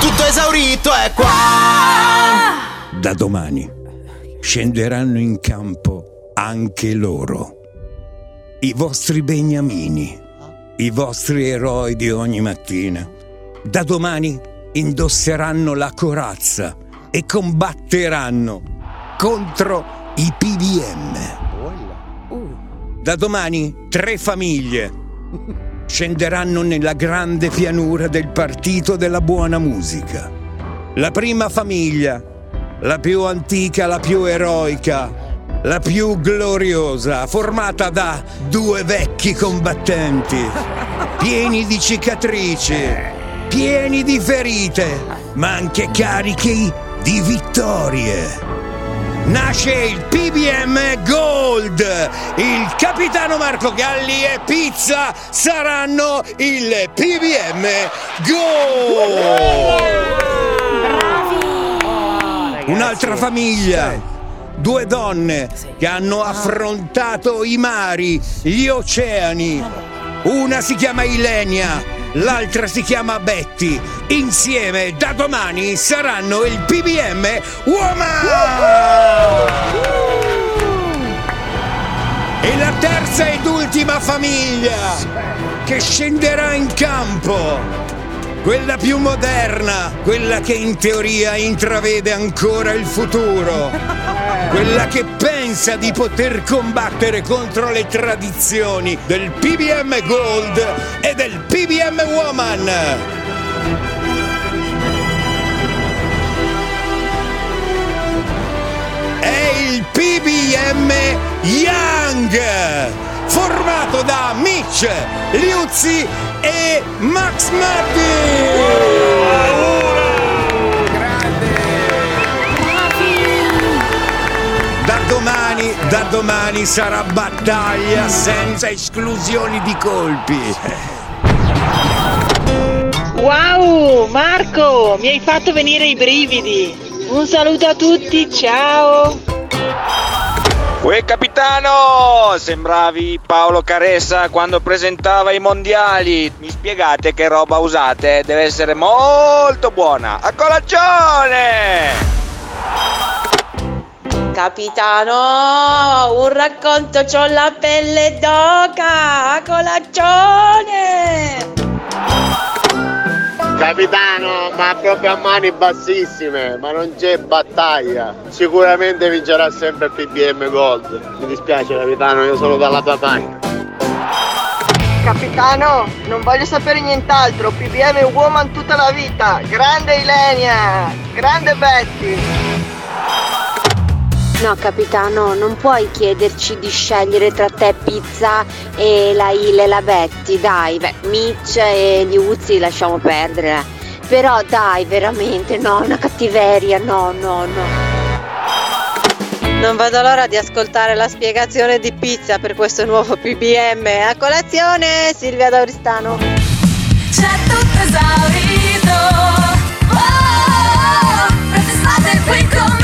Tutto esaurito è qua. Da domani scenderanno in campo anche loro. I vostri beniamini, i vostri eroi di ogni mattina. Da domani indosseranno la corazza e combatteranno contro i PBM. Da domani tre famiglie scenderanno nella grande pianura del partito della buona musica. La prima famiglia, la più antica, la più eroica, la più gloriosa, formata da due vecchi combattenti, pieni di cicatrici, pieni di ferite, ma anche carichi di vittorie nasce il PBM Gold. Il capitano Marco Galli e Pizza saranno il PBM Gold. Un'altra famiglia. Due donne che hanno affrontato i mari, gli oceani. Una si chiama Ilenia, l'altra si chiama Betty. Insieme da domani saranno il PBM Woman! E la terza ed ultima famiglia che scenderà in campo. Quella più moderna, quella che in teoria intravede ancora il futuro, quella che pensa di poter combattere contro le tradizioni del PBM Gold e del PBM Woman. È il PBM Young, formato da Mitch, Liuzzi e Max Da da domani sarà battaglia senza esclusioni di colpi. Wow, Marco, mi hai fatto venire i brividi. Un saluto a tutti, ciao. Uè capitano, sembravi Paolo Caressa quando presentava i mondiali. Mi spiegate che roba usate? Deve essere molto buona. A colazione! Capitano, un racconto, c'ho la pelle d'oca, a colazione. Capitano, ma proprio a mani bassissime, ma non c'è battaglia. Sicuramente vincerà sempre il PBM Gold. Mi dispiace capitano, io sono dalla tua parte. Capitano, non voglio sapere nient'altro. PBM Woman tutta la vita. Grande Ilenia. Grande Betty. No capitano, non puoi chiederci di scegliere tra te pizza e la Ile e la Betty, dai, beh, Mitch e gli Uzi lasciamo perdere. Però dai, veramente, no, una cattiveria, no, no, no. Non vedo l'ora di ascoltare la spiegazione di pizza per questo nuovo PBM. A colazione, Silvia D'Auristano. C'è tutto esaurito. Oh, oh, oh, oh, oh, oh, oh, oh, oh,